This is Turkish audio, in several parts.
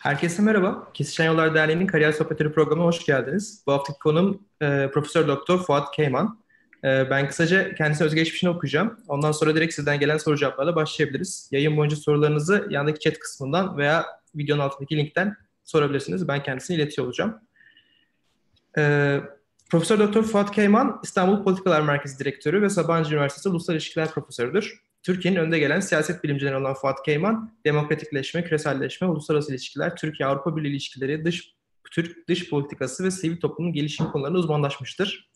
Herkese merhaba. Kesişen Yollar Derneği'nin Kariyer Sohbetleri programına hoş geldiniz. Bu haftaki konum e, Profesör Doktor Fuat Keyman. E, ben kısaca kendisine özgeçmişini okuyacağım. Ondan sonra direkt sizden gelen soru cevaplarla başlayabiliriz. Yayın boyunca sorularınızı yandaki chat kısmından veya videonun altındaki linkten sorabilirsiniz. Ben kendisine iletiyor olacağım. E, Profesör Doktor Fuat Keyman, İstanbul Politikalar Merkezi Direktörü ve Sabancı Üniversitesi Uluslararası İlişkiler Profesörüdür. Türkiye'nin önde gelen siyaset bilimcileri olan Fuat Keyman, demokratikleşme, küreselleşme, uluslararası ilişkiler, Türkiye-Avrupa Birliği ilişkileri, dış Türk dış politikası ve sivil toplumun gelişim konularında uzmanlaşmıştır.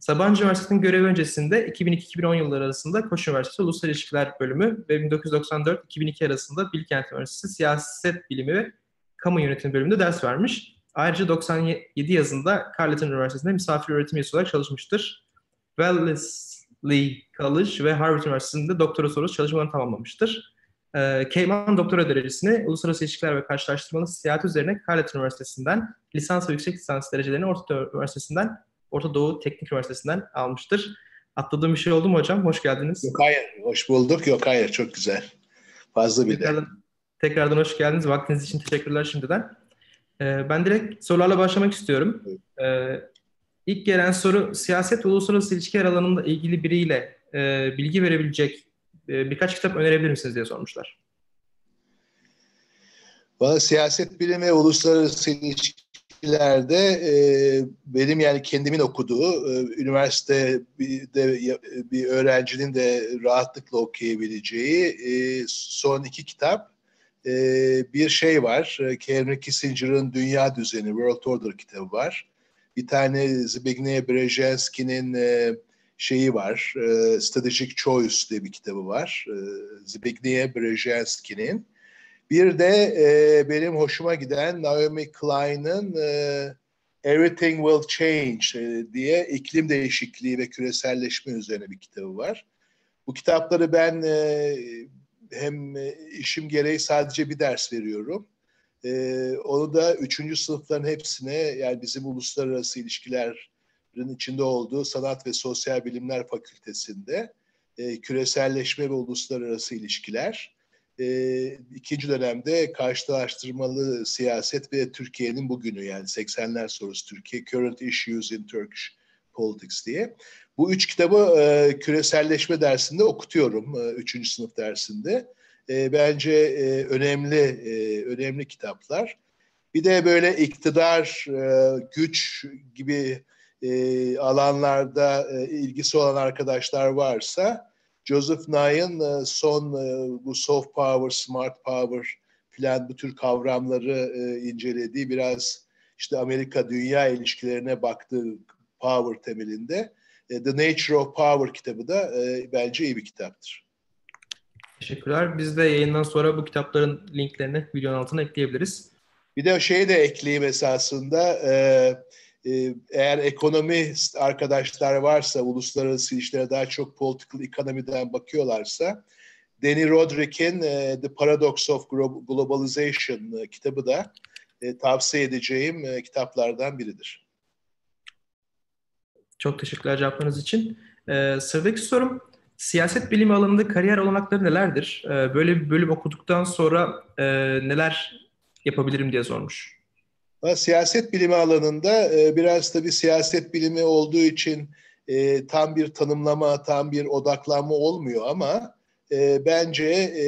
Sabancı Üniversitesi'nin görevi öncesinde 2002-2010 yılları arasında Koç Üniversitesi Uluslararası İlişkiler Bölümü ve 1994-2002 arasında Bilkent Üniversitesi Siyaset Bilimi ve Kamu Yönetimi bölümünde ders vermiş. Ayrıca 97 yazında Carleton Üniversitesi'nde misafir öğretim üyesi olarak çalışmıştır. Wellesley College ve Harvard Üniversitesi'nde doktora sorusu çalışmalarını tamamlamıştır. Ee, Keyman doktora derecesini Uluslararası İlişkiler ve Karşılaştırmalı Seyahat üzerine Carleton Üniversitesi'nden, lisans ve yüksek lisans derecelerini Orta Doğu Üniversitesi'nden, Orta Doğu Teknik Üniversitesi'nden almıştır. Atladığım bir şey oldu mu hocam? Hoş geldiniz. Yok hayır, hoş bulduk. Yok hayır, çok güzel. Fazla bile. Tekrardan, tekrardan hoş geldiniz. Vaktiniz için teşekkürler şimdiden. Ee, ben direkt sorularla başlamak istiyorum. Ee, ilk gelen soru siyaset uluslararası ilişkiler alanında ilgili biriyle e, bilgi verebilecek e, birkaç kitap önerebilir misiniz diye sormuşlar. Bana siyaset bilimi uluslararası ilişkilerde e, benim yani kendimin okuduğu e, üniversitede bir öğrencinin de rahatlıkla okuyabileceği e, son iki kitap e, bir şey var. Henry Kissinger'ın Dünya Düzeni, World Order kitabı var. Bir tane Zbigniew Brzezinski'nin e, şeyi var, e, Strategic Choice diye bir kitabı var. E, Zbigniew Brzezinski'nin. Bir de e, benim hoşuma giden Naomi Klein'ın e, Everything Will Change e, diye iklim değişikliği ve küreselleşme üzerine bir kitabı var. Bu kitapları ben e, hem e, işim gereği sadece bir ders veriyorum. Ee, onu da üçüncü sınıfların hepsine yani bizim uluslararası ilişkilerin içinde olduğu Sanat ve Sosyal Bilimler Fakültesinde e, küreselleşme ve uluslararası ilişkiler e, ikinci dönemde karşılaştırmalı siyaset ve Türkiye'nin bugünü yani 80'ler sonrası Türkiye Current Issues in Turkish Politics diye. Bu üç kitabı e, küreselleşme dersinde okutuyorum, e, üçüncü sınıf dersinde. E, bence e, önemli e, önemli kitaplar. Bir de böyle iktidar, e, güç gibi e, alanlarda e, ilgisi olan arkadaşlar varsa, Joseph Nye'ın e, son e, bu soft power, smart power filan bu tür kavramları e, incelediği biraz işte Amerika-dünya ilişkilerine baktığı power temelinde e, The Nature of Power kitabı da e, bence iyi bir kitaptır. Teşekkürler. Biz de yayından sonra bu kitapların linklerini videonun altına ekleyebiliriz. Bir de şeyi de ekleyeyim esasında. E, e, eğer ekonomi arkadaşlar varsa, uluslararası ilişkilere daha çok political economy'den bakıyorlarsa, Danny Roderick'in e, The Paradox of Globalization e, kitabı da e, tavsiye edeceğim e, kitaplardan biridir. Çok teşekkürler cevaplarınız için. Ee, sıradaki sorum, siyaset bilimi alanında kariyer olanakları nelerdir? Ee, böyle bir bölüm okuduktan sonra e, neler yapabilirim diye sormuş. Siyaset bilimi alanında e, biraz tabii siyaset bilimi olduğu için e, tam bir tanımlama, tam bir odaklanma olmuyor ama e, bence e,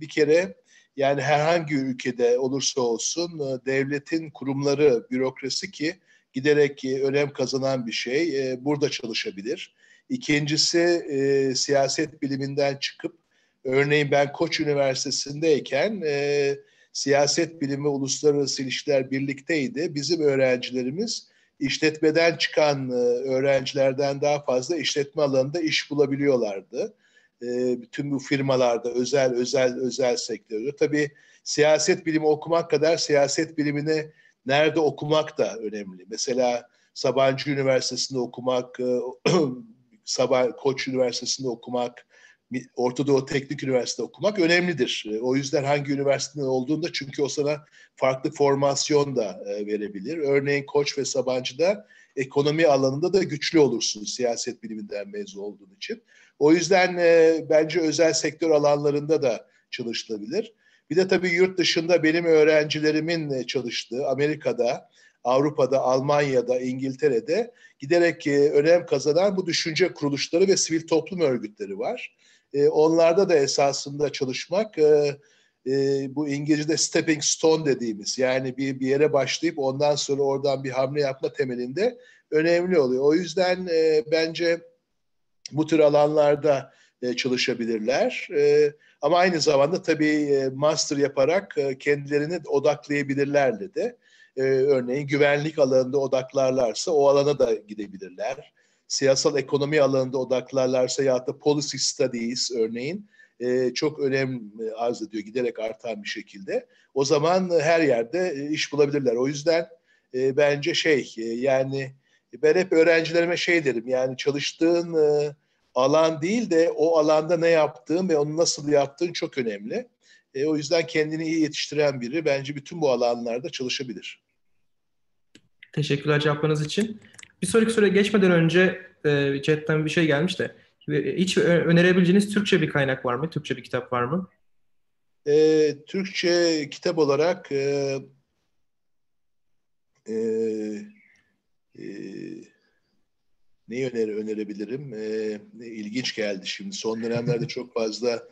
bir kere yani herhangi ülkede olursa olsun e, devletin kurumları, bürokrasi ki giderek önem kazanan bir şey. E, burada çalışabilir. İkincisi e, siyaset biliminden çıkıp örneğin ben Koç Üniversitesi'ndeyken e, siyaset bilimi uluslararası ilişkiler birlikteydi. Bizim öğrencilerimiz işletmeden çıkan e, öğrencilerden daha fazla işletme alanında iş bulabiliyorlardı. E, bütün bu firmalarda özel özel özel sektörde. Tabii siyaset bilimi okumak kadar siyaset bilimini nerede okumak da önemli. Mesela Sabancı Üniversitesi'nde okumak, e, Sabah Koç Üniversitesi'nde okumak, Orta Doğu Teknik Üniversitesi'nde okumak önemlidir. E, o yüzden hangi üniversitede olduğunda çünkü o sana farklı formasyon da e, verebilir. Örneğin Koç ve Sabancı'da ekonomi alanında da güçlü olursun siyaset biliminden mezun olduğun için. O yüzden bence özel sektör alanlarında da çalışılabilir. Bir de tabii yurt dışında benim öğrencilerimin çalıştığı Amerika'da, Avrupa'da, Almanya'da, İngiltere'de giderek e, önem kazanan bu düşünce kuruluşları ve sivil toplum örgütleri var. E, onlarda da esasında çalışmak e, bu İngilizce'de stepping stone dediğimiz yani bir, bir yere başlayıp ondan sonra oradan bir hamle yapma temelinde önemli oluyor. O yüzden bence bu tür alanlarda çalışabilirler. ama aynı zamanda tabii master yaparak kendilerini odaklayabilirler de e, örneğin güvenlik alanında odaklarlarsa o alana da gidebilirler. Siyasal ekonomi alanında odaklarlarsa ya da policy studies örneğin e, çok önem e, arz ediyor giderek artan bir şekilde. O zaman her yerde e, iş bulabilirler. O yüzden e, bence şey e, yani ben hep öğrencilerime şey derim yani çalıştığın e, alan değil de o alanda ne yaptığın ve onu nasıl yaptığın çok önemli. E, o yüzden kendini iyi yetiştiren biri bence bütün bu alanlarda çalışabilir. Teşekkürler cevaplarınız için. Bir sonraki soruya geçmeden önce e, chatten bir şey gelmiş de hiç önerebileceğiniz Türkçe bir kaynak var mı? Türkçe bir kitap var mı? E, Türkçe kitap olarak e, e, e, neyi öner önerebilirim? E, ilginç geldi şimdi. Son dönemlerde çok fazla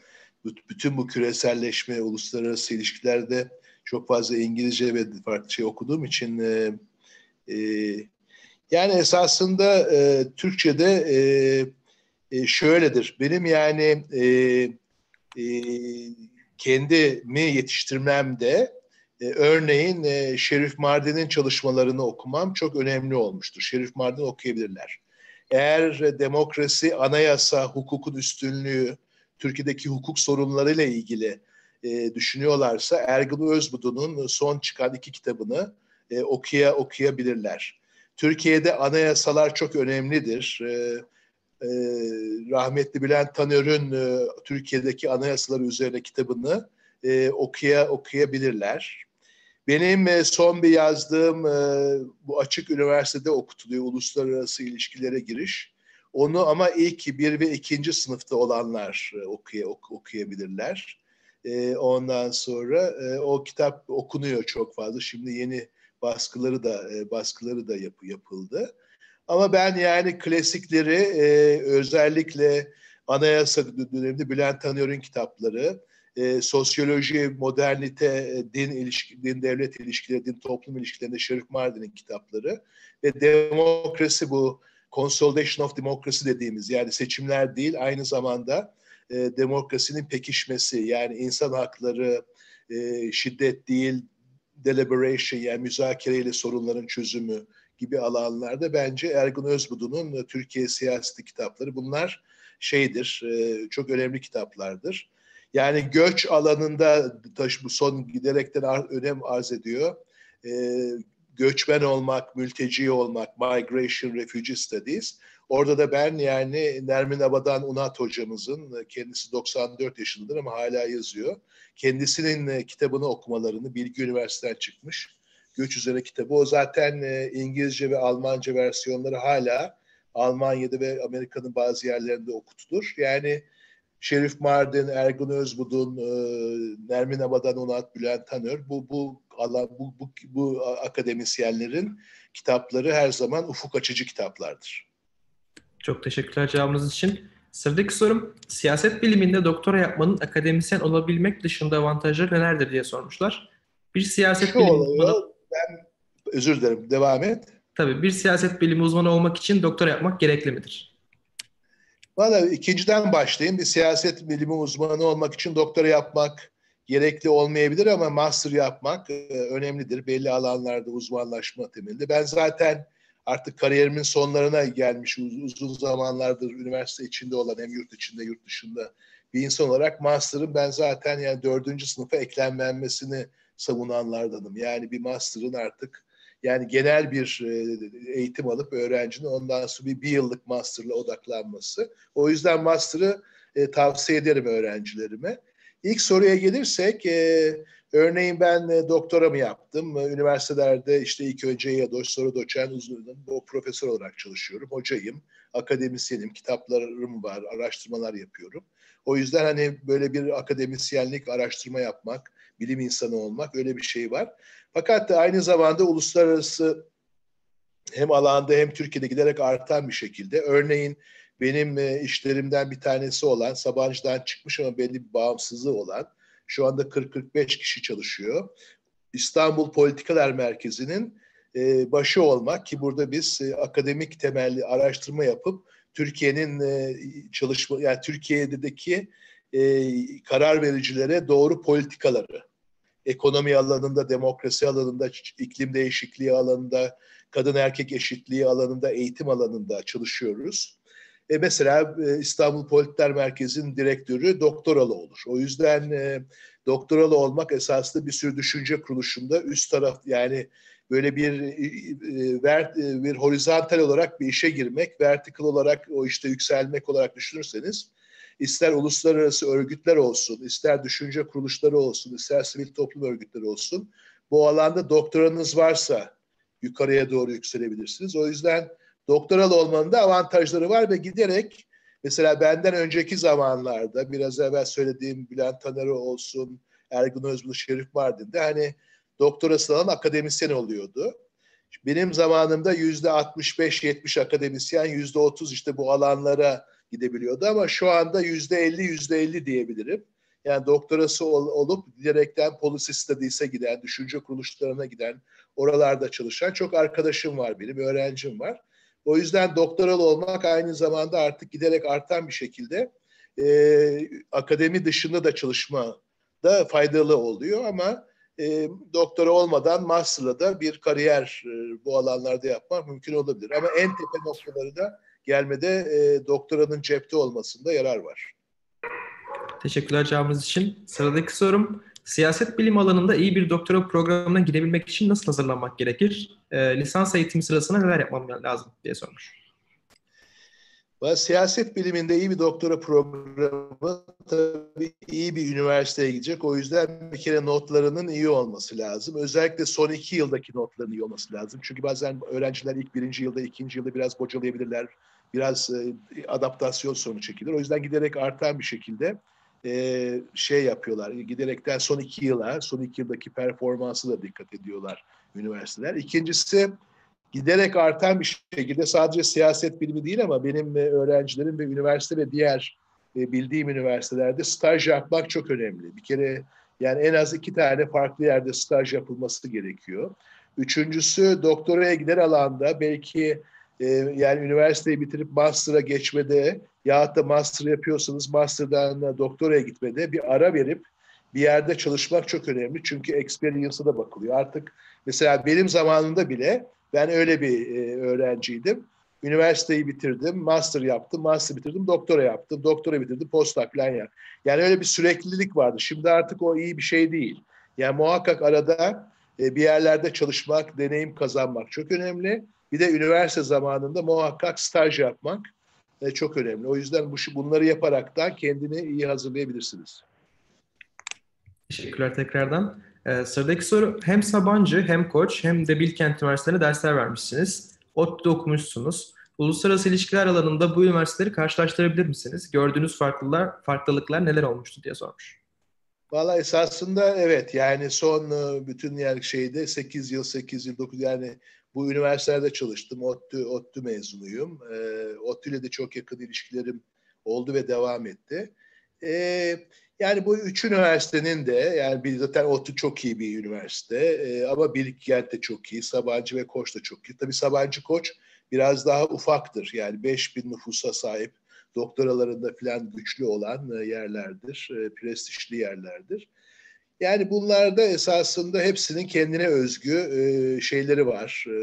bütün bu küreselleşme, uluslararası ilişkilerde çok fazla İngilizce ve farklı şey okuduğum için e, e, yani esasında e, Türkçe'de e, e, şöyledir. Benim yani e, e, kendimi yetiştirmemde e, örneğin e, Şerif Mardin'in çalışmalarını okumam çok önemli olmuştur. Şerif Mardin okuyabilirler. Eğer demokrasi, anayasa, hukukun üstünlüğü, Türkiye'deki hukuk sorunlarıyla ilgili e, düşünüyorlarsa Ergin Özbudu'nun son çıkan iki kitabını e, okuya okuyabilirler. Türkiye'de anayasalar çok önemlidir. E, e, rahmetli Bülent Tanör'ün e, Türkiye'deki anayasalar üzerine kitabını e, okuya okuyabilirler. Benim e, son bir yazdığım e, bu açık üniversitede okutuluyor uluslararası ilişkilere giriş. Onu ama ilk bir ve ikinci sınıfta olanlar e, okuya, ok, okuyabilirler. Ondan sonra o kitap okunuyor çok fazla. Şimdi yeni baskıları da baskıları da yap, yapıldı. Ama ben yani klasikleri özellikle anayasa döneminde Bülent Tanıyor'un kitapları, e, sosyoloji, modernite, e, din ilişki, din devlet ilişkileri, din toplum ilişkilerinde Şerif Mardin'in kitapları ve demokrasi bu consolidation of democracy dediğimiz yani seçimler değil aynı zamanda e, demokrasinin pekişmesi yani insan hakları, e, şiddet değil, deliberation yani müzakereyle sorunların çözümü gibi alanlarda bence Ergun Özbudu'nun e, Türkiye siyaseti kitapları bunlar şeydir, e, çok önemli kitaplardır. Yani göç alanında taş bu son giderekten önem arz ediyor. E, göçmen olmak, mülteci olmak, migration, refugee studies. Orada da ben yani Nermin Abadan Unat hocamızın, kendisi 94 yaşındadır ama hala yazıyor kendisinin e, kitabını okumalarını, Bilgi Üniversitesi'nden çıkmış. Göç üzerine kitabı. O zaten e, İngilizce ve Almanca versiyonları hala Almanya'da ve Amerika'nın bazı yerlerinde okutulur. Yani Şerif Mardin, Ergun Özbudun, e, Nermin Abadan Onat, Bülent Tanör bu bu alan bu, bu, bu akademisyenlerin kitapları her zaman ufuk açıcı kitaplardır. Çok teşekkürler cevabınız için. Sıradaki sorum, siyaset biliminde doktora yapmanın akademisyen olabilmek dışında avantajları nelerdir diye sormuşlar. Bir siyaset Şu bilimi oluyor, ben özür dilerim, devam et. Tabii bir siyaset bilimi uzmanı olmak için doktora yapmak gerekli midir? Valla ikinciden başlayayım. Bir siyaset bilimi uzmanı olmak için doktora yapmak gerekli olmayabilir ama master yapmak e, önemlidir. Belli alanlarda uzmanlaşma temelinde. Ben zaten artık kariyerimin sonlarına gelmiş uzun zamanlardır üniversite içinde olan hem yurt içinde yurt dışında bir insan olarak master'ın ben zaten yani dördüncü sınıfa eklenmemesini savunanlardanım. Yani bir master'ın artık yani genel bir e, eğitim alıp öğrencinin ondan sonra bir, bir yıllık master'la odaklanması. O yüzden master'ı e, tavsiye ederim öğrencilerime. İlk soruya gelirsek e, Örneğin ben e, doktoramı yaptım. E, üniversitelerde işte ilk önce ya sonra doçent uzmanım. O profesör olarak çalışıyorum. Hocayım, akademisyenim, kitaplarım var, araştırmalar yapıyorum. O yüzden hani böyle bir akademisyenlik, araştırma yapmak, bilim insanı olmak öyle bir şey var. Fakat da aynı zamanda uluslararası hem alanda hem Türkiye'de giderek artan bir şekilde. Örneğin benim e, işlerimden bir tanesi olan, Sabancı'dan çıkmış ama belli bir bağımsızlığı olan, şu anda 40-45 kişi çalışıyor. İstanbul Politikalar Merkezi'nin e, başı olmak ki burada biz e, akademik temelli araştırma yapıp Türkiye'nin çalışma yani Türkiye'deki karar vericilere doğru politikaları ekonomi alanında, demokrasi alanında, iklim değişikliği alanında, kadın erkek eşitliği alanında, eğitim alanında çalışıyoruz. E mesela e, İstanbul Politler Merkezi'nin direktörü doktoralı olur. O yüzden e, doktoralı olmak esaslı bir sürü düşünce kuruluşunda üst taraf yani böyle bir e, bir horizontal olarak bir işe girmek, vertikal olarak o işte yükselmek olarak düşünürseniz ister uluslararası örgütler olsun, ister düşünce kuruluşları olsun, ister sivil toplum örgütleri olsun bu alanda doktoranız varsa yukarıya doğru yükselebilirsiniz. O yüzden doktoral olmanın da avantajları var ve giderek mesela benden önceki zamanlarda biraz evvel söylediğim Bülent Taner olsun, Ergun Özbulu, Şerif Mardin'de hani doktorası alan akademisyen oluyordu. Benim zamanımda yüzde 65-70 akademisyen, yüzde 30 işte bu alanlara gidebiliyordu ama şu anda yüzde 50 yüzde 50 diyebilirim. Yani doktorası ol, olup direkten policy studies'e giden, düşünce kuruluşlarına giden, oralarda çalışan çok arkadaşım var benim, öğrencim var. O yüzden doktoral olmak aynı zamanda artık giderek artan bir şekilde e, akademi dışında da çalışma da faydalı oluyor ama e, doktora olmadan master'la da bir kariyer e, bu alanlarda yapmak mümkün olabilir. Ama en tepe noktaları da gelmede e, doktoranın cepte olmasında yarar var. Teşekkürler cevabınız için. Sıradaki sorum, siyaset bilim alanında iyi bir doktora programına girebilmek için nasıl hazırlanmak gerekir? E, lisans eğitimi sırasında neler yapmam lazım diye sormuş. Siyaset biliminde iyi bir doktora programı tabii iyi bir üniversiteye gidecek. O yüzden bir kere notlarının iyi olması lazım. Özellikle son iki yıldaki notların iyi olması lazım. Çünkü bazen öğrenciler ilk birinci yılda, ikinci yılda biraz bocalayabilirler. Biraz e, adaptasyon sorunu çekilir. O yüzden giderek artan bir şekilde e, şey yapıyorlar. Giderekten son iki yıla, son iki yıldaki performansı da dikkat ediyorlar üniversiteler. İkincisi giderek artan bir şekilde sadece siyaset bilimi değil ama benim öğrencilerim ve üniversite ve diğer e, bildiğim üniversitelerde staj yapmak çok önemli. Bir kere yani en az iki tane farklı yerde staj yapılması gerekiyor. Üçüncüsü doktoraya gider alanda belki e, yani üniversiteyi bitirip master'a geçmede ya da master yapıyorsanız master'dan doktoraya gitmede bir ara verip bir yerde çalışmak çok önemli. Çünkü experience'a da bakılıyor. Artık mesela benim zamanımda bile ben öyle bir e, öğrenciydim. Üniversiteyi bitirdim, master yaptım, master bitirdim, doktora yaptım, doktora bitirdim, postdoc falan ya. Yani öyle bir süreklilik vardı. Şimdi artık o iyi bir şey değil. Yani muhakkak arada e, bir yerlerde çalışmak, deneyim kazanmak çok önemli. Bir de üniversite zamanında muhakkak staj yapmak e, çok önemli. O yüzden bu bunları yaparak da kendini iyi hazırlayabilirsiniz. Teşekkürler tekrardan. Ee, sıradaki soru hem Sabancı hem Koç hem de Bilkent Üniversitesi'nde dersler vermişsiniz. ODTÜ'de okumuşsunuz. Uluslararası ilişkiler alanında bu üniversiteleri karşılaştırabilir misiniz? Gördüğünüz farklılar, farklılıklar neler olmuştu diye sormuş. Valla esasında evet yani son e, bütün yer şeyde 8 yıl 8 yıl 9 yani bu üniversitelerde çalıştım. ODTÜ, ODTÜ mezunuyum. E, ODTÜ ile de çok yakın ilişkilerim oldu ve devam etti. E, yani bu üç üniversitenin de yani bir zaten ODTÜ çok iyi bir üniversite e, ama Bilkent de çok iyi, Sabancı ve Koç da çok iyi. Tabii Sabancı Koç biraz daha ufaktır. Yani 5 bin nüfusa sahip doktoralarında falan güçlü olan e, yerlerdir, e, prestijli yerlerdir. Yani bunlarda esasında hepsinin kendine özgü e, şeyleri var, e,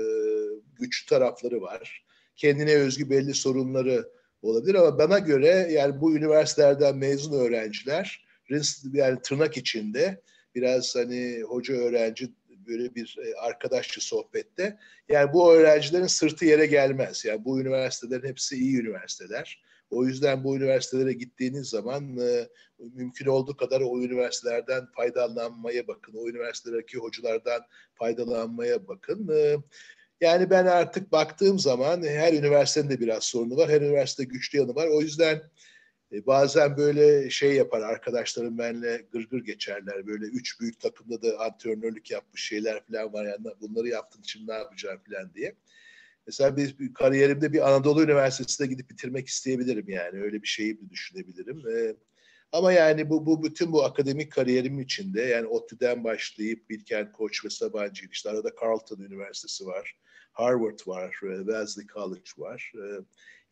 güç tarafları var. Kendine özgü belli sorunları olabilir ama bana göre yani bu üniversitelerden mezun öğrenciler yani tırnak içinde biraz hani hoca öğrenci böyle bir e, arkadaşçı sohbette yani bu öğrencilerin sırtı yere gelmez. Yani bu üniversitelerin hepsi iyi üniversiteler. O yüzden bu üniversitelere gittiğiniz zaman e, mümkün olduğu kadar o üniversitelerden faydalanmaya bakın. O üniversitelerdeki hocalardan faydalanmaya bakın. E, yani ben artık baktığım zaman her üniversitenin de biraz sorunu var. Her üniversite güçlü yanı var. O yüzden E, bazen böyle şey yapar arkadaşlarım benimle gırgır geçerler. Böyle üç büyük takımda da antrenörlük yapmış şeyler falan var. Yani bunları yaptığın için ne yapacağım falan diye. Mesela bir, kariyerimde bir Anadolu Üniversitesi'ne gidip bitirmek isteyebilirim yani. Öyle bir şeyi de düşünebilirim. Ee, ama yani bu, bu bütün bu akademik kariyerim içinde yani ODTÜ'den başlayıp Bilkent Koç ve Sabancı işte arada Carleton Üniversitesi var. Harvard var, Wellesley College var. Ee,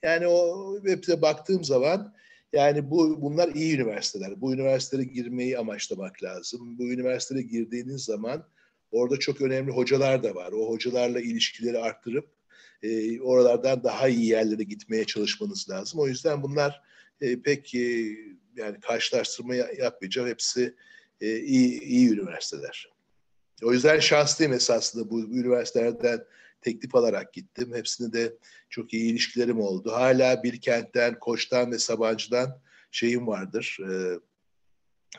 yani o web'de baktığım zaman yani bu bunlar iyi üniversiteler. Bu üniversitelere girmeyi amaçlamak lazım. Bu üniversitelere girdiğiniz zaman orada çok önemli hocalar da var. O hocalarla ilişkileri arttırıp e, oralardan daha iyi yerlere gitmeye çalışmanız lazım. O yüzden bunlar e, pek e, yani karşılaştırma yapmayacağım. Hepsi e, iyi, iyi üniversiteler. O yüzden şanslıyım esasında bu üniversitelerden teklif alarak gittim. Hepsinde de çok iyi ilişkilerim oldu. Hala Bilkent'ten, Koç'tan ve Sabancı'dan şeyim vardır. Ee,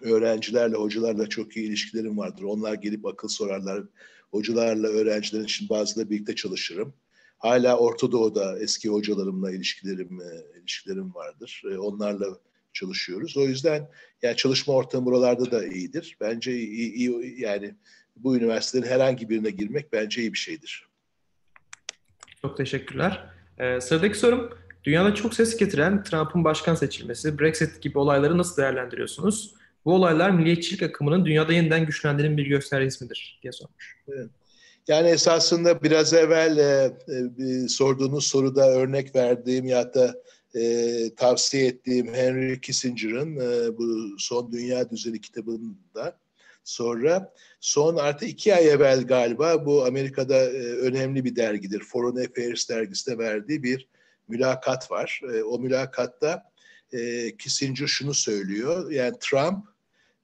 öğrencilerle, hocalarla çok iyi ilişkilerim vardır. Onlar gelip akıl sorarlar. Hocalarla, öğrencilerin için bazıları birlikte çalışırım. Hala Orta Doğu'da eski hocalarımla ilişkilerim e, ilişkilerim vardır. E, onlarla çalışıyoruz. O yüzden yani çalışma ortamı buralarda da iyidir. Bence iyi, iyi yani bu üniversitelerin herhangi birine girmek bence iyi bir şeydir. Çok teşekkürler. Ee, sıradaki sorum, dünyada çok ses getiren Trump'ın başkan seçilmesi, Brexit gibi olayları nasıl değerlendiriyorsunuz? Bu olaylar milliyetçilik akımının dünyada yeniden güçlendiğinin bir göstergesi midir diye sormuş. Evet. Yani esasında biraz evvel e, e, sorduğunuz soruda örnek verdiğim ya da e, tavsiye ettiğim Henry Kissinger'ın e, bu Son Dünya Düzeni kitabında sonra son artı iki ay evvel galiba bu Amerika'da e, önemli bir dergidir. Foreign Affairs dergisinde verdiği bir mülakat var. E, o mülakatta e, Kissinger şunu söylüyor. Yani Trump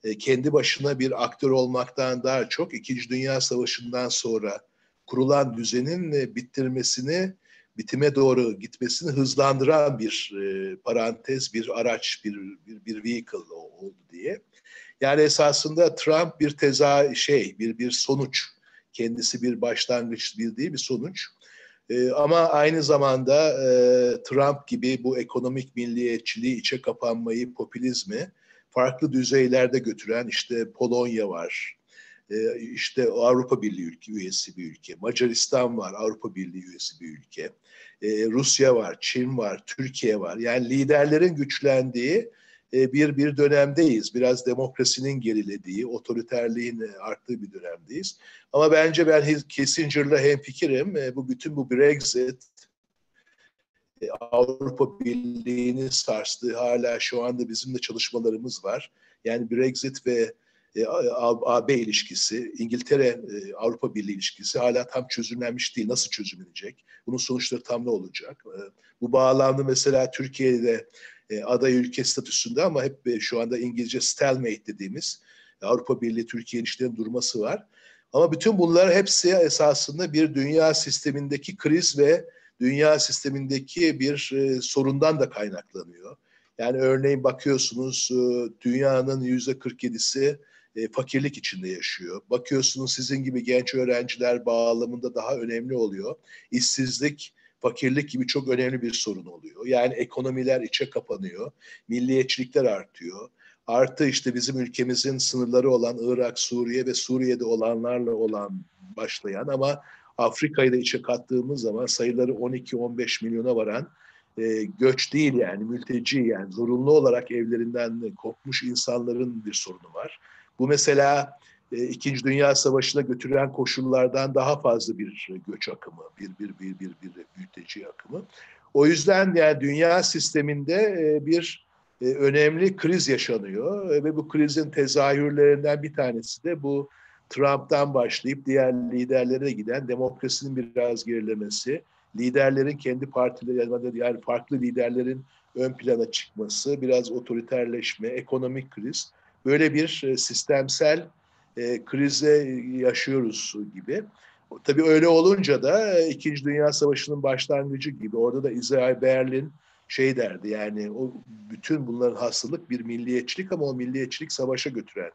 e, kendi başına bir aktör olmaktan daha çok İkinci Dünya Savaşı'ndan sonra kurulan düzenin e, bitirmesini, bitime doğru gitmesini hızlandıran bir e, parantez, bir araç, bir, bir, bir vehicle oldu diye. Yani esasında Trump bir teza şey, bir bir sonuç. Kendisi bir başlangıç bir değil bir sonuç. E, ama aynı zamanda e, Trump gibi bu ekonomik milliyetçiliği, içe kapanmayı, popülizmi farklı düzeylerde götüren işte Polonya var, e, işte Avrupa Birliği ülke, üyesi bir ülke, Macaristan var, Avrupa Birliği üyesi bir ülke, e, Rusya var, Çin var, Türkiye var. Yani liderlerin güçlendiği e, bir bir dönemdeyiz. Biraz demokrasinin gerilediği, otoriterliğin arttığı bir dönemdeyiz. Ama bence ben Kissinger'la hemfikirim. Bu bütün bu Brexit Avrupa Birliği'ni sarstığı hala şu anda bizim de çalışmalarımız var. Yani Brexit ve AB ilişkisi, İngiltere Avrupa Birliği ilişkisi hala tam çözümlenmiş değil. Nasıl çözümlenecek? Bunun sonuçları tam ne olacak? Bu bağlamda mesela Türkiye'de e, aday ülke statüsünde ama hep e, şu anda İngilizce stalemate dediğimiz Avrupa Birliği Türkiye ilişkilerinin durması var. Ama bütün bunlar hepsi esasında bir dünya sistemindeki kriz ve dünya sistemindeki bir e, sorundan da kaynaklanıyor. Yani örneğin bakıyorsunuz e, dünyanın yüzde 47'si e, fakirlik içinde yaşıyor. Bakıyorsunuz sizin gibi genç öğrenciler bağlamında daha önemli oluyor. İşsizlik fakirlik gibi çok önemli bir sorun oluyor. Yani ekonomiler içe kapanıyor, milliyetçilikler artıyor. Artı işte bizim ülkemizin sınırları olan Irak, Suriye ve Suriye'de olanlarla olan başlayan ama Afrika'yı da içe kattığımız zaman sayıları 12-15 milyona varan e, göç değil yani mülteci yani zorunlu olarak evlerinden kopmuş insanların bir sorunu var. Bu mesela e, İkinci Dünya Savaşı'na götüren koşullardan daha fazla bir göç akımı, bir bir bir bir bir mülteci akımı. O yüzden yani dünya sisteminde e, bir e, önemli kriz yaşanıyor ve bu krizin tezahürlerinden bir tanesi de bu Trump'tan başlayıp diğer liderlere giden demokrasinin biraz gerilemesi, liderlerin kendi partileri yani farklı liderlerin ön plana çıkması, biraz otoriterleşme, ekonomik kriz böyle bir sistemsel e, krize yaşıyoruz gibi. Tabii öyle olunca da e, İkinci Dünya Savaşı'nın başlangıcı gibi orada da İsrail Berlin şey derdi yani o bütün bunların hastalık bir milliyetçilik ama o milliyetçilik savaşa götüren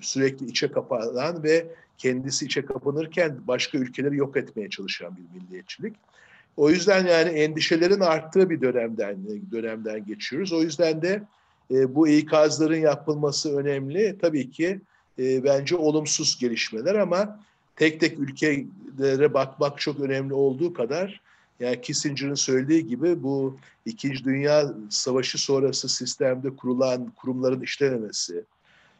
sürekli içe kapanan ve kendisi içe kapanırken başka ülkeleri yok etmeye çalışan bir milliyetçilik. O yüzden yani endişelerin arttığı bir dönemden dönemden geçiyoruz. O yüzden de e, bu ikazların yapılması önemli. Tabii ki e, bence olumsuz gelişmeler ama tek tek ülkelere bakmak çok önemli olduğu kadar yani Kissinger'ın söylediği gibi bu İkinci Dünya Savaşı sonrası sistemde kurulan kurumların işlememesi,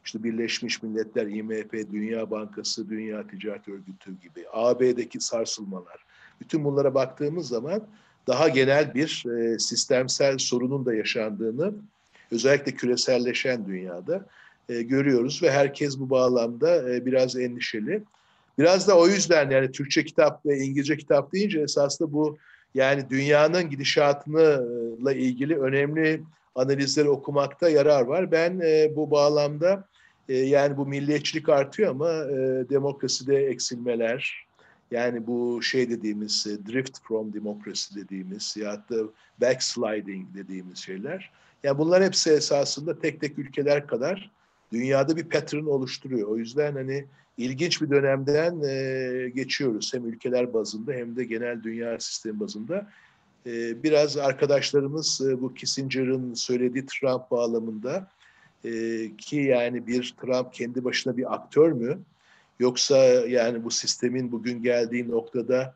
işte Birleşmiş Milletler, IMF, Dünya Bankası, Dünya Ticaret Örgütü gibi, AB'deki sarsılmalar, bütün bunlara baktığımız zaman daha genel bir e, sistemsel sorunun da yaşandığını özellikle küreselleşen dünyada e, görüyoruz ve herkes bu bağlamda e, biraz endişeli. Biraz da o yüzden yani Türkçe kitap ve İngilizce kitap deyince esasında bu yani dünyanın gidişatıyla ilgili önemli analizleri okumakta yarar var. Ben e, bu bağlamda e, yani bu milliyetçilik artıyor ama e, demokraside eksilmeler, yani bu şey dediğimiz e, drift from democracy dediğimiz ya da backsliding dediğimiz şeyler. Yani bunlar hepsi esasında tek tek ülkeler kadar dünyada bir pattern oluşturuyor. O yüzden hani ilginç bir dönemden e, geçiyoruz. Hem ülkeler bazında hem de genel dünya sistemi bazında. E, biraz arkadaşlarımız e, bu Kissinger'ın söylediği Trump bağlamında e, ki yani bir Trump kendi başına bir aktör mü? Yoksa yani bu sistemin bugün geldiği noktada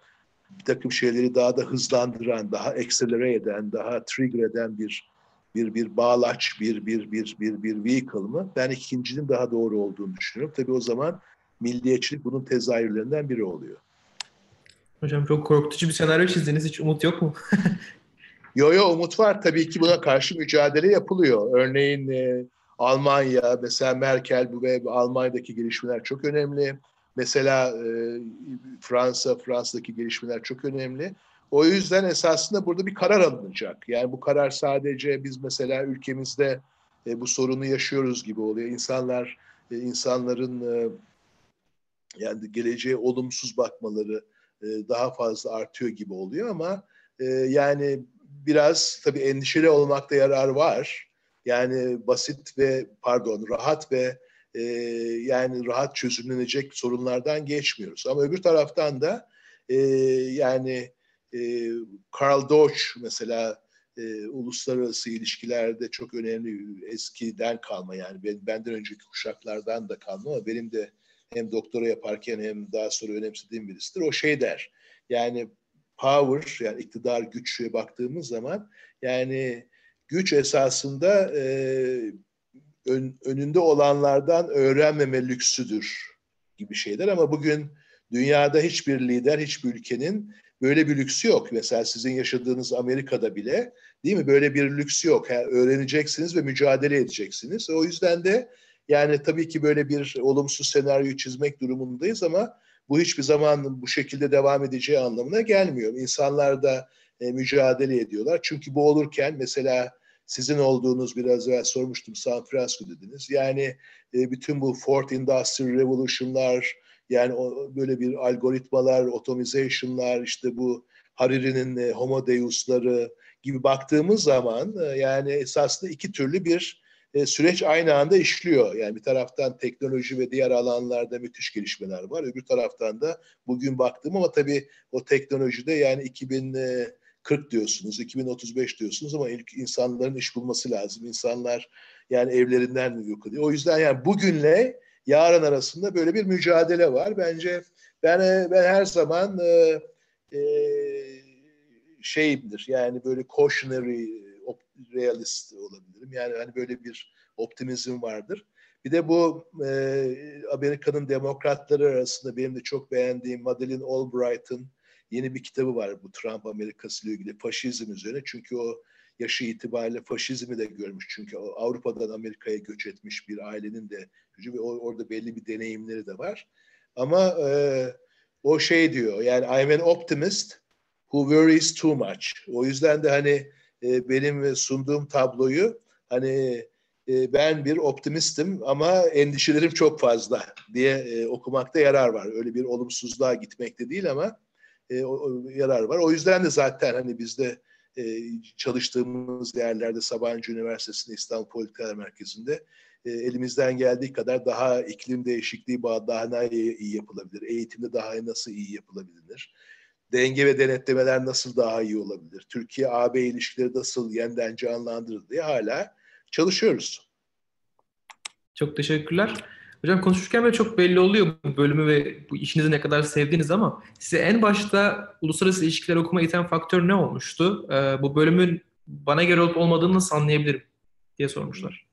bir takım şeyleri daha da hızlandıran, daha accelerate eden, daha trigger eden bir bir bir bağlaç, bir bir bir bir bir vehicle mı? Ben ikincinin daha doğru olduğunu düşünüyorum. Tabii o zaman milliyetçilik bunun tezahürlerinden biri oluyor. Hocam çok korkutucu bir senaryo çizdiniz. Hiç umut yok mu? yo yo umut var. Tabii ki buna karşı mücadele yapılıyor. Örneğin e, Almanya, mesela Merkel bu ve Almanya'daki gelişmeler çok önemli. Mesela e, Fransa, Fransa'daki gelişmeler çok önemli. O yüzden esasında burada bir karar alınacak. Yani bu karar sadece biz mesela ülkemizde e, bu sorunu yaşıyoruz gibi oluyor. İnsanlar, e, insanların e, yani geleceğe olumsuz bakmaları e, daha fazla artıyor gibi oluyor ama e, yani biraz tabii endişeli olmakta yarar var. Yani basit ve pardon rahat ve e, yani rahat çözümlenecek sorunlardan geçmiyoruz. Ama öbür taraftan da e, yani e, Karl Deutsch mesela e, uluslararası ilişkilerde çok önemli eskiden kalma yani ben, benden önceki kuşaklardan da kalma ama benim de hem doktora yaparken hem daha sonra önemsediğim birisidir. O şey der yani power yani iktidar güçlüğe baktığımız zaman yani güç esasında e, ön, önünde olanlardan öğrenmeme lüksüdür gibi şeyler ama bugün dünyada hiçbir lider, hiçbir ülkenin böyle bir lüksü yok. Mesela sizin yaşadığınız Amerika'da bile değil mi böyle bir lüksü yok. Yani öğreneceksiniz ve mücadele edeceksiniz. O yüzden de yani tabii ki böyle bir olumsuz senaryo çizmek durumundayız ama bu hiçbir zaman bu şekilde devam edeceği anlamına gelmiyor. İnsanlar da e, mücadele ediyorlar. Çünkü bu olurken mesela sizin olduğunuz biraz evvel sormuştum San Francisco dediniz. Yani e, bütün bu Fourth Industrial Revolution'lar yani o, böyle bir algoritmalar, otomization'lar işte bu Hariri'nin e, Homo Deus'ları gibi baktığımız zaman e, yani esasında iki türlü bir e, süreç aynı anda işliyor. Yani bir taraftan teknoloji ve diğer alanlarda müthiş gelişmeler var. Öbür taraftan da bugün baktım ama tabii o teknolojide yani 2040 diyorsunuz, 2035 diyorsunuz ama ilk insanların iş bulması lazım. İnsanlar yani evlerinden yok ediyor. O yüzden yani bugünle yarın arasında böyle bir mücadele var. Bence ben ben her zaman e, e, şeyimdir yani böyle cautionary realist olabilirim. Yani hani böyle bir optimizm vardır. Bir de bu e, Amerika'nın demokratları arasında benim de çok beğendiğim Madeleine Albright'ın yeni bir kitabı var bu Trump Amerikası ile ilgili faşizm üzerine. Çünkü o yaşı itibariyle faşizmi de görmüş. Çünkü Avrupa'dan Amerika'ya göç etmiş bir ailenin de ve orada belli bir deneyimleri de var. Ama e, o şey diyor yani I'm an optimist who worries too much. O yüzden de hani e, benim sunduğum tabloyu hani e, ben bir optimistim ama endişelerim çok fazla diye e, okumakta yarar var. Öyle bir olumsuzluğa gitmekte değil ama e, o, yarar var. O yüzden de zaten hani bizde e, çalıştığımız yerlerde Sabancı Üniversitesi'nde İstanbul Politikalar Merkezi'nde e, elimizden geldiği kadar daha iklim değişikliği daha ne iyi yapılabilir, eğitimde daha nasıl iyi yapılabilir, denge ve denetlemeler nasıl daha iyi olabilir, Türkiye-AB ilişkileri nasıl yeniden canlandırır diye hala çalışıyoruz. Çok teşekkürler. Hocam konuşurken böyle çok belli oluyor bu bölümü ve bu işinizi ne kadar sevdiğiniz ama size en başta uluslararası ilişkiler okuma iten faktör ne olmuştu? Ee, bu bölümün bana göre olup olmadığını nasıl anlayabilirim diye sormuşlar.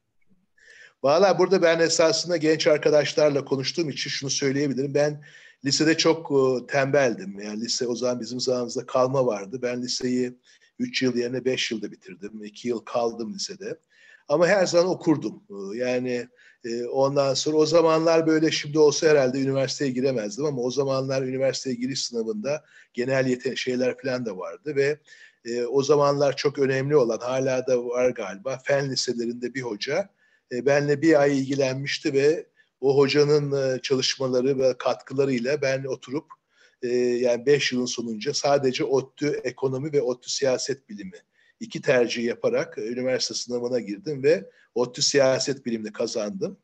Valla burada ben esasında genç arkadaşlarla konuştuğum için şunu söyleyebilirim. Ben lisede çok e, tembeldim. Yani lise o zaman bizim zamanımızda kalma vardı. Ben liseyi 3 yıl yerine 5 yılda bitirdim. 2 yıl kaldım lisede. Ama her zaman okurdum. E, yani e, ondan sonra o zamanlar böyle şimdi olsa herhalde üniversiteye giremezdim ama o zamanlar üniversiteye giriş sınavında genel yete şeyler falan da vardı ve o zamanlar çok önemli olan hala da var galiba fen liselerinde bir hoca e, benle bir ay ilgilenmişti ve o hocanın e, çalışmaları ve katkılarıyla ben oturup e, yani beş yılın sonunca sadece ODTÜ ekonomi ve ODTÜ siyaset bilimi iki tercih yaparak üniversite sınavına girdim ve ODTÜ siyaset bilimini kazandım.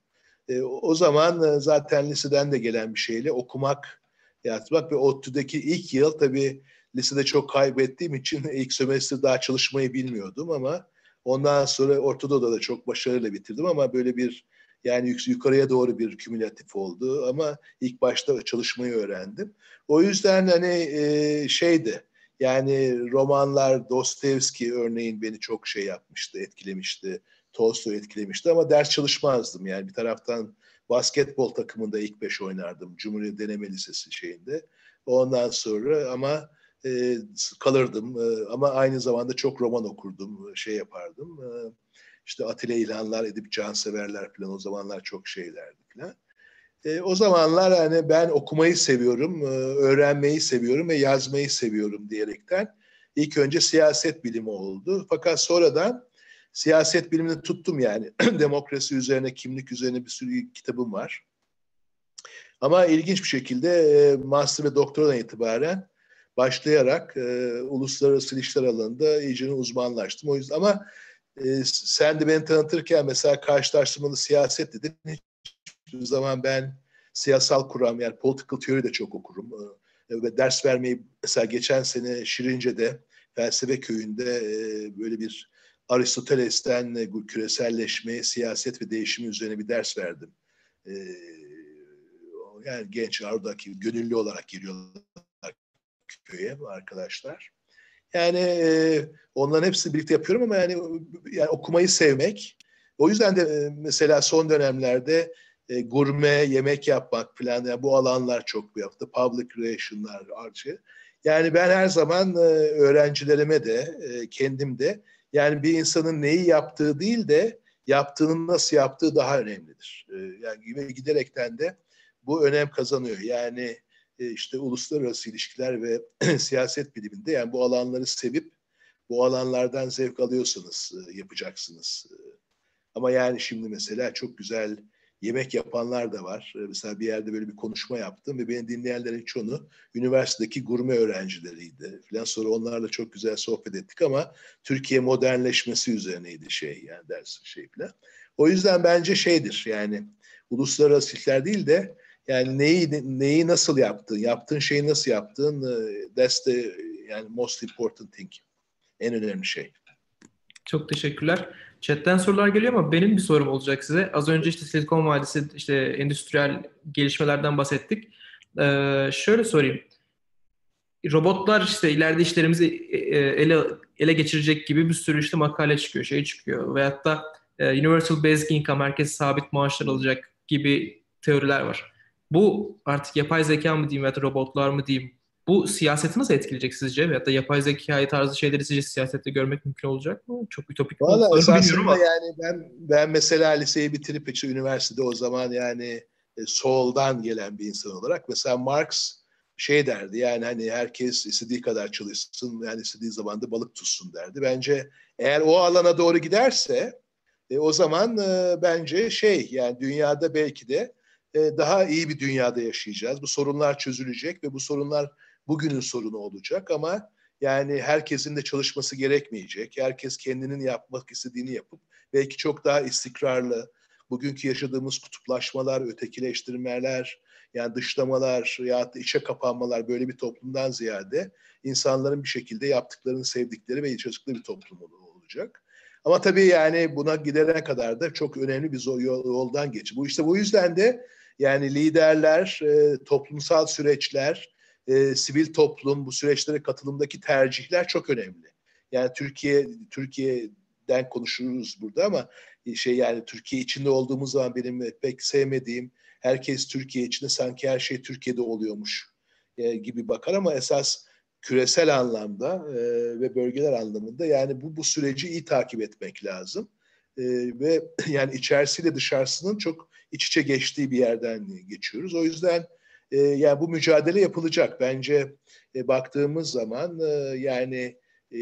O zaman zaten liseden de gelen bir şeyle okumak, yazmak ve ODTÜ'deki ilk yıl tabii lisede çok kaybettiğim için ilk sömestr daha çalışmayı bilmiyordum ama Ondan sonra Ortadoğu'da da çok başarıyla bitirdim ama böyle bir yani yukarıya doğru bir kümülatif oldu ama ilk başta çalışmayı öğrendim. O yüzden hani e, şeydi yani romanlar Dostoyevski örneğin beni çok şey yapmıştı, etkilemişti. Tolstoy etkilemişti ama ders çalışmazdım. Yani bir taraftan basketbol takımında ilk beş oynardım. Cumhuriyet Deneme Lisesi şeyinde. Ondan sonra ama e, kalırdım e, ama aynı zamanda çok roman okurdum, şey yapardım. E, işte Atilla İlhanlar, Edip Canseverler falan o zamanlar çok şeylerdi falan. E, o zamanlar hani ben okumayı seviyorum, e, öğrenmeyi seviyorum ve yazmayı seviyorum diyerekten ilk önce siyaset bilimi oldu. Fakat sonradan siyaset bilimini tuttum yani. Demokrasi üzerine, kimlik üzerine bir sürü kitabım var. Ama ilginç bir şekilde e, master ve doktoradan itibaren başlayarak e, uluslararası ilişkiler alanında iyice uzmanlaştım. O yüzden ama e, sen de beni tanıtırken mesela karşılaştırmalı siyaset dedin. Hiçbir zaman ben siyasal kuram yani political theory de çok okurum. E, ve ders vermeyi mesela geçen sene Şirince'de felsefe köyünde e, böyle bir Aristoteles'ten e, küreselleşmeye, siyaset ve değişimi üzerine bir ders verdim. E, yani genç oradaki gönüllü olarak geliyorlar köye arkadaşlar. Yani e, onların hepsini birlikte yapıyorum ama yani yani okumayı sevmek. O yüzden de e, mesela son dönemlerde e, gurme, yemek yapmak falan yani bu alanlar çok bu yaptı. Public relation'lar artı. Yani ben her zaman e, öğrencilerime de e, kendim de yani bir insanın neyi yaptığı değil de yaptığının nasıl yaptığı daha önemlidir. E, yani giderekten de bu önem kazanıyor. Yani e, işte uluslararası ilişkiler ve siyaset biliminde yani bu alanları sevip bu alanlardan zevk alıyorsanız e, yapacaksınız. E, ama yani şimdi mesela çok güzel yemek yapanlar da var. Mesela bir yerde böyle bir konuşma yaptım ve beni dinleyenlerin çoğunu üniversitedeki gurme öğrencileriydi. Falan sonra onlarla çok güzel sohbet ettik ama Türkiye modernleşmesi üzerineydi şey yani ders şey falan. O yüzden bence şeydir yani uluslararası ilişkiler değil de yani neyi neyi nasıl yaptın, yaptığın şeyi nasıl yaptın, e, that's the yani most important thing. En önemli şey. Çok teşekkürler. Chat'ten sorular geliyor ama benim bir sorum olacak size. Az önce işte Silikon Vadisi, işte endüstriyel gelişmelerden bahsettik. Ee, şöyle sorayım. Robotlar işte ileride işlerimizi e, e, ele ele geçirecek gibi bir sürü işte makale çıkıyor, şey çıkıyor. Veyahut da Universal Basic Income, herkes sabit maaşlar alacak gibi teoriler var. Bu artık yapay zeka mı diyeyim ya robotlar mı diyeyim bu siyaseti nasıl etkileyecek sizce? Veyahut da yapay zekayı tarzı şeyleri sizce siyasette görmek mümkün olacak mı? Çok ütopik Valla esasında yani ben, ben mesela liseyi bitirip işte üniversitede o zaman yani e, soldan gelen bir insan olarak mesela Marx şey derdi yani hani herkes istediği kadar çalışsın yani istediği zaman da balık tutsun derdi. Bence eğer o alana doğru giderse e, o zaman e, bence şey yani dünyada belki de e, daha iyi bir dünyada yaşayacağız. Bu sorunlar çözülecek ve bu sorunlar bugünün sorunu olacak ama yani herkesin de çalışması gerekmeyecek. Herkes kendinin yapmak istediğini yapıp belki çok daha istikrarlı, bugünkü yaşadığımız kutuplaşmalar, ötekileştirmeler, yani dışlamalar ya da içe kapanmalar böyle bir toplumdan ziyade insanların bir şekilde yaptıklarını sevdikleri ve çalıştıkları bir toplum olacak. Ama tabii yani buna gidene kadar da çok önemli bir yoldan geç. Bu işte bu yüzden de yani liderler, e, toplumsal süreçler, e, sivil toplum bu süreçlere katılımdaki tercihler çok önemli. Yani Türkiye Türkiye'den konuşuruz burada ama şey yani Türkiye içinde olduğumuz zaman benim pek sevmediğim herkes Türkiye içinde sanki her şey Türkiye'de oluyormuş e, gibi bakar ama esas küresel anlamda e, ve bölgeler anlamında yani bu bu süreci iyi takip etmek lazım. E, ve yani içerisiyle dışarısının çok iç içe geçtiği bir yerden geçiyoruz. O yüzden e, yani bu mücadele yapılacak. Bence e, baktığımız zaman e, yani e,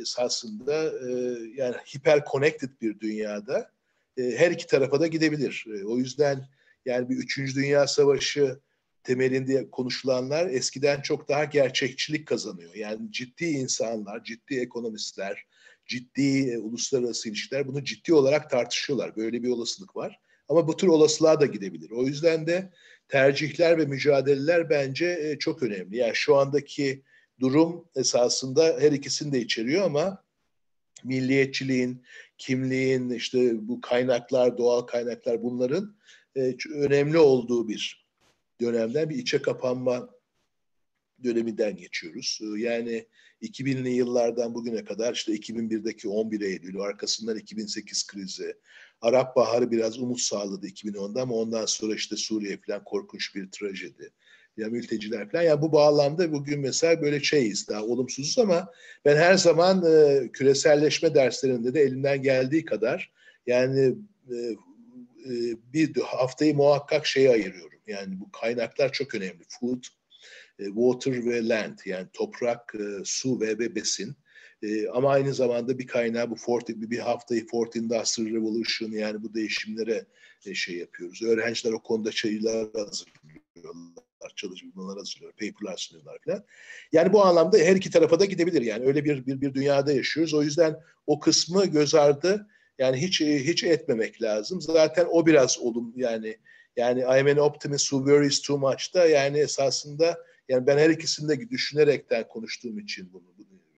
esasında e, yani hiper connected bir dünyada e, her iki tarafa da gidebilir. E, o yüzden yani bir üçüncü dünya savaşı temelinde konuşulanlar eskiden çok daha gerçekçilik kazanıyor. Yani ciddi insanlar, ciddi ekonomistler, ciddi e, uluslararası ilişkiler bunu ciddi olarak tartışıyorlar. Böyle bir olasılık var. Ama bu tür olasılığa da gidebilir. O yüzden de tercihler ve mücadeleler bence e, çok önemli. Yani şu andaki durum esasında her ikisini de içeriyor ama milliyetçiliğin, kimliğin, işte bu kaynaklar, doğal kaynaklar bunların e, önemli olduğu bir dönemden bir içe kapanma döneminden geçiyoruz. E, yani 2000'li yıllardan bugüne kadar işte 2001'deki 11 Eylül, arkasından 2008 krizi, Arap Baharı biraz umut sağladı 2010'da ama ondan sonra işte Suriye falan korkunç bir trajedi. Ya mülteciler falan. Yani bu bağlamda bugün mesela böyle şeyiz daha olumsuzuz ama ben her zaman e, küreselleşme derslerinde de elimden geldiği kadar yani e, e, bir haftayı muhakkak şeye ayırıyorum. Yani bu kaynaklar çok önemli. Food, e, water ve land yani toprak, e, su ve besin. E, ama aynı zamanda bir kaynağı bu Fort, bir haftayı Fort Industrial Revolution yani bu değişimlere şey yapıyoruz. Öğrenciler o konuda şeyler hazırlıyorlar, çalışmalar hazırlıyorlar, paperlar sunuyorlar falan. Yani bu anlamda her iki tarafa da gidebilir yani öyle bir, bir, bir dünyada yaşıyoruz. O yüzden o kısmı göz ardı yani hiç hiç etmemek lazım. Zaten o biraz olum yani yani I'm an optimist who worries too much da yani esasında yani ben her ikisini de düşünerekten konuştuğum için bunu, bunu